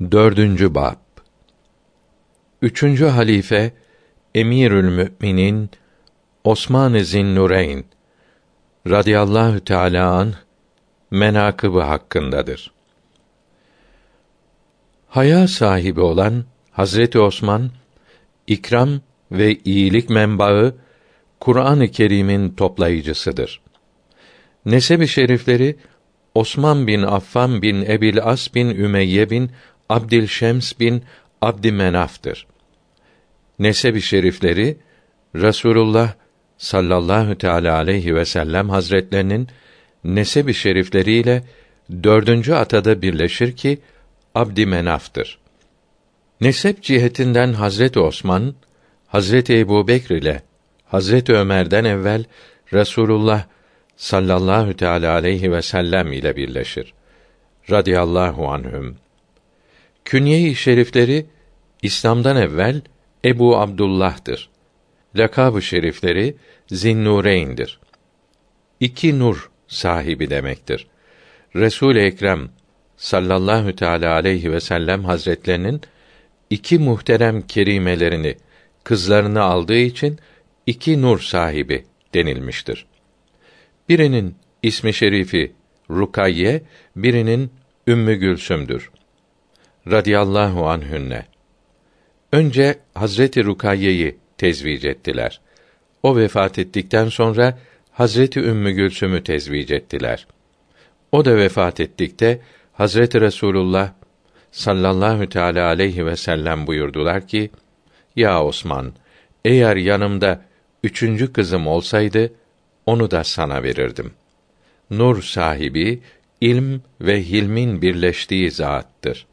Dördüncü bab. Üçüncü halife Emirül Müminin Osman-ı Zinnureyn radıyallahu teala an menakıbı hakkındadır. Haya sahibi olan Hazreti Osman ikram ve iyilik menbaı Kur'an-ı Kerim'in toplayıcısıdır. Nesebi şerifleri Osman bin Affan bin Ebil As bin Ümeyye bin Abdilşems bin Abdümenaf'tır. Nesebi şerifleri Rasulullah sallallahu teala aleyhi ve sellem hazretlerinin nesebi şerifleriyle dördüncü atada birleşir ki Abdümenaf'tır. Nesep cihetinden Hazreti Osman, Hazreti Ebu Bekr ile Hazreti Ömer'den evvel Rasulullah sallallahu teala aleyhi ve sellem ile birleşir. Radiyallahu anhüm. Künye-i şerifleri İslam'dan evvel Ebu Abdullah'tır. Lakab-ı şerifleri Zinnureyn'dir. İki nur sahibi demektir. Resul Ekrem sallallahu teala aleyhi ve sellem hazretlerinin iki muhterem kerimelerini kızlarını aldığı için iki nur sahibi denilmiştir. Birinin ismi şerifi Rukayye, birinin Ümmü Gülsüm'dür. Radiyallahu anhünne. Önce Hazreti Rukayye'yi tezvic ettiler. O vefat ettikten sonra Hazreti Ümmü Gülsüm'ü tezvic ettiler. O da vefat ettikte Hazreti Resulullah sallallahu teala aleyhi ve sellem buyurdular ki: Ya Osman, eğer yanımda üçüncü kızım olsaydı onu da sana verirdim. Nur sahibi ilm ve hilmin birleştiği zattır.